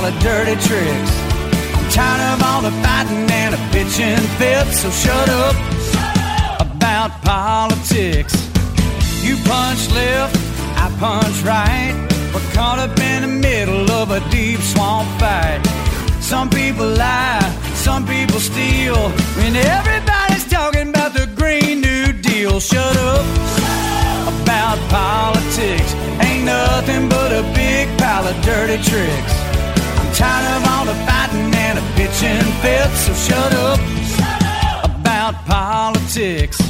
pile of dirty tricks. I'm tired of all the fighting and a bitching fit, so shut up about politics. You punch left, I punch right. We're caught up in the middle of a deep swamp fight. Some people lie, some people steal. When everybody's talking about the Green New Deal, shut up about politics. Ain't nothing but a big pile of dirty tricks. Tired of all the fighting and the bitching fit, so shut up about politics.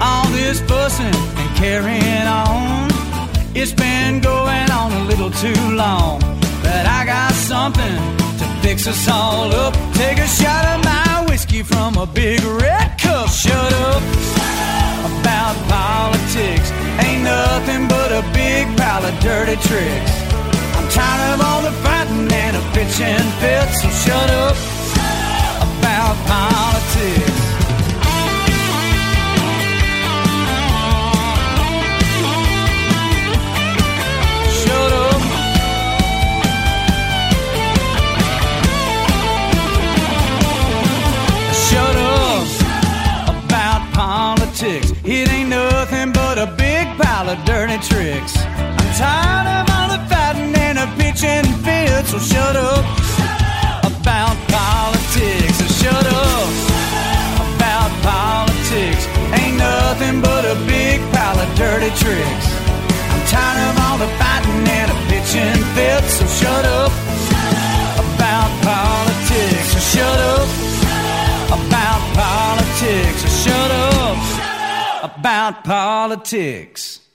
All this fussing and carrying on, it's been going on a little too long. But I got something to fix us all up. Take a shot of my whiskey from a big red cup. Shut up dirty tricks. I'm tired of all the fighting and the bitching fits, so shut up about politics. Shut up. Shut up about politics. It ain't nothing but a big pile of dirty tricks. Tired of all the fighting and the pitching fits, so shut up about politics. So shut up about politics. Ain't nothing but a big pile of dirty tricks. I'm tired of all the fighting and the pitching fits, so shut up about politics. So shut up about politics. So shut up about politics.「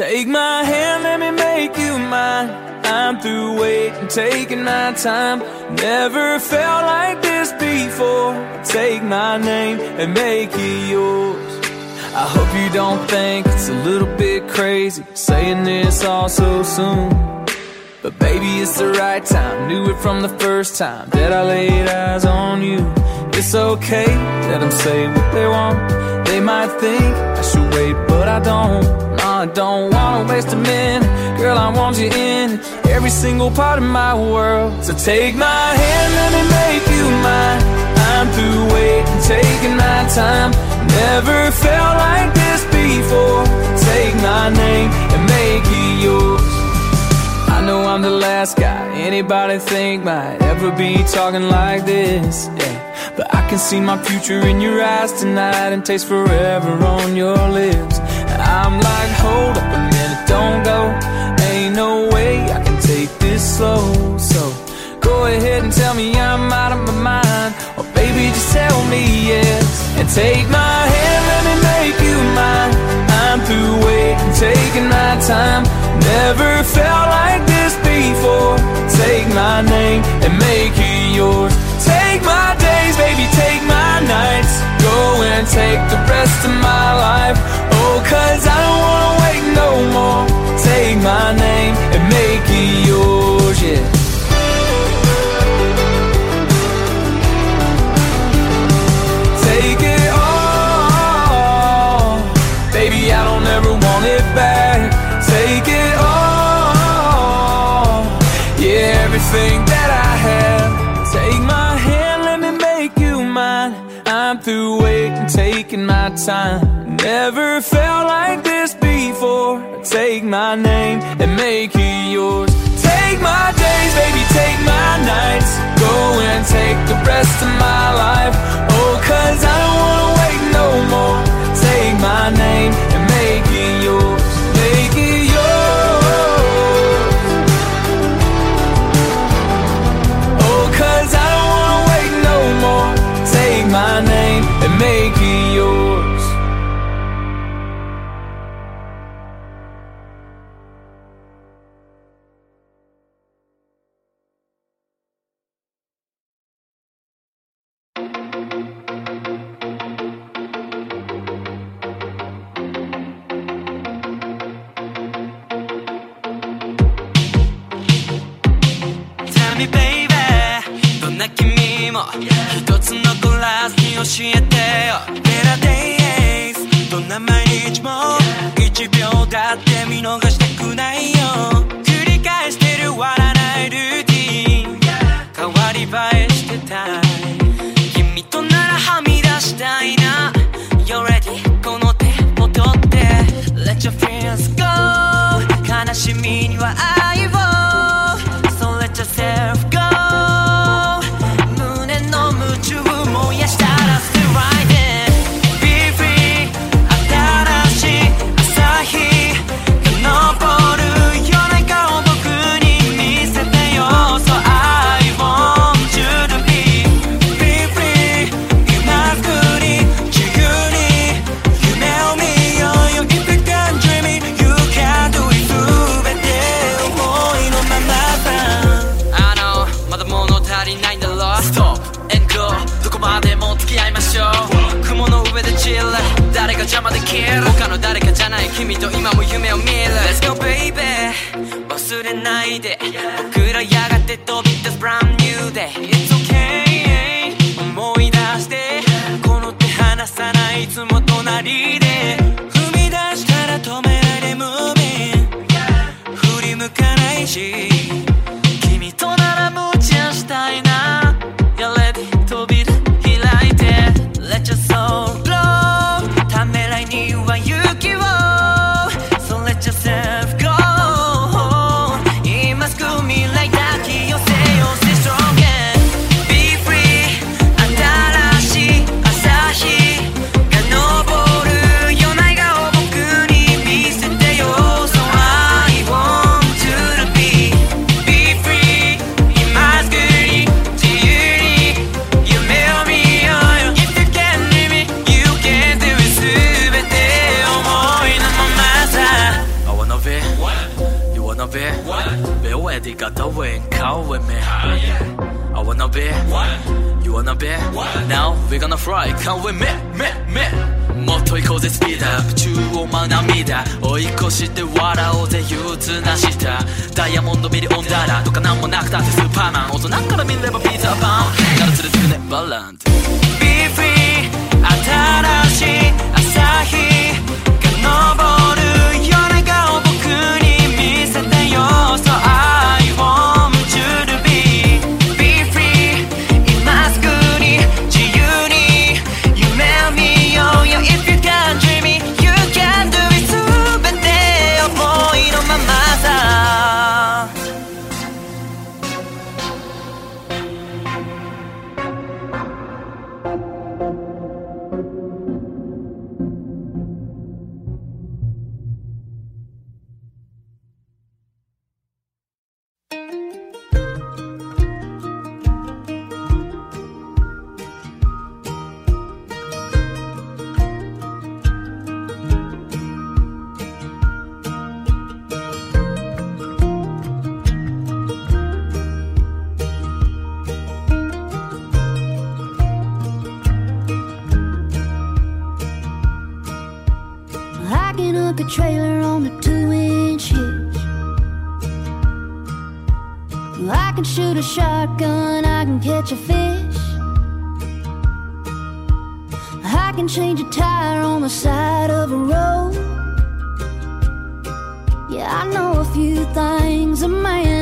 Take my hand, let me make you mine. I'm through waiting, taking my time. Never felt like this before. Take my name and make it yours. I hope you don't think it's a little bit crazy saying this all so soon. But baby, it's the right time. Knew it from the first time that I laid eyes on you. It's okay, let them say what they want. They might think I should wait, but I don't. I don't wanna waste a minute. Girl, I want you in every single part of my world. So take my hand, let me make you mine. I'm through waiting, taking my time. Never felt like this before. Take my name and make it yours. I know I'm the last guy anybody think might ever be talking like this. Yeah. But I can see my future in your eyes tonight and taste forever on your lips. I'm like, hold up a minute, don't go. Ain't no way I can take this slow. So go ahead and tell me I'm out of my mind. Or baby, just tell me yes. And take my hand, let me make you mine. I'm through waiting, taking my time. Never felt like this before. Take my name and make it yours. Take my and take the rest of my life. Oh, cause I don't wanna wait no more. Take my name and make it yours, yeah. Take it all. Baby, I don't ever want it back. Take it all. Yeah, everything that I have. Take my I'm through waiting, taking my time. Never felt like this before. Take my name and make it yours. Take my days, baby, take my nights. Go and take the rest of my life. Oh, cause I don't wanna wait no more. Take my name 君と今も夢を見る。Let's go baby. 忘れないで。僕らやがて飛び出す brand new day It's okay 思い出して。この手離さないいつも隣で。踏み出したら止められ moving 振り向かないし。鍋。Now we gonna fly もっと行こうぜスピード。アップ中央まだ。追い越して笑おうぜ憂鬱な下ダイヤモンドミリオンダラとかなんもなくたってスーパーマン。大人から見ればピーザーパン。なら連れてくね。バランス。Be free 新しい朝日。catch a fish. I can change a tire on the side of a road. Yeah, I know a few things a man.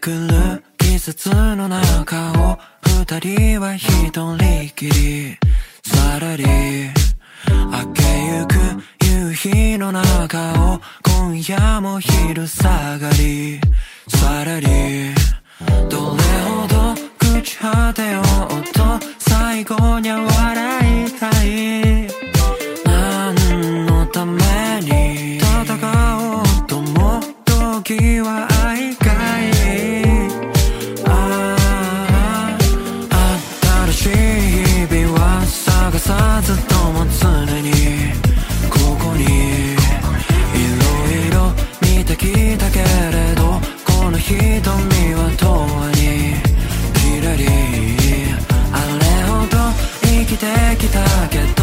くる季節の中を二人は一人きりさらり明けゆく夕日の中を今夜も昼下がりさらり que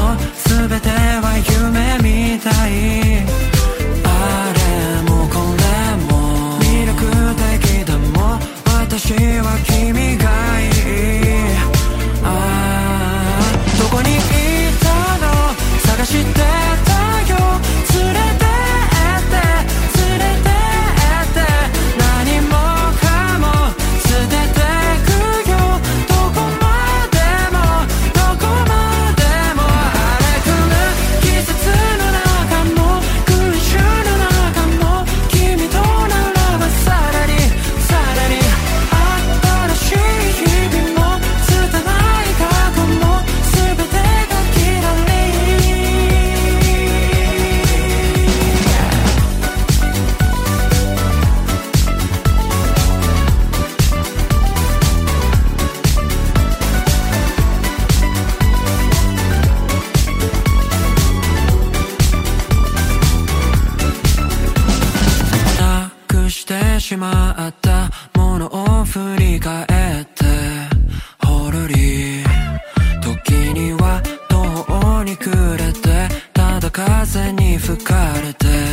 I forgot cara te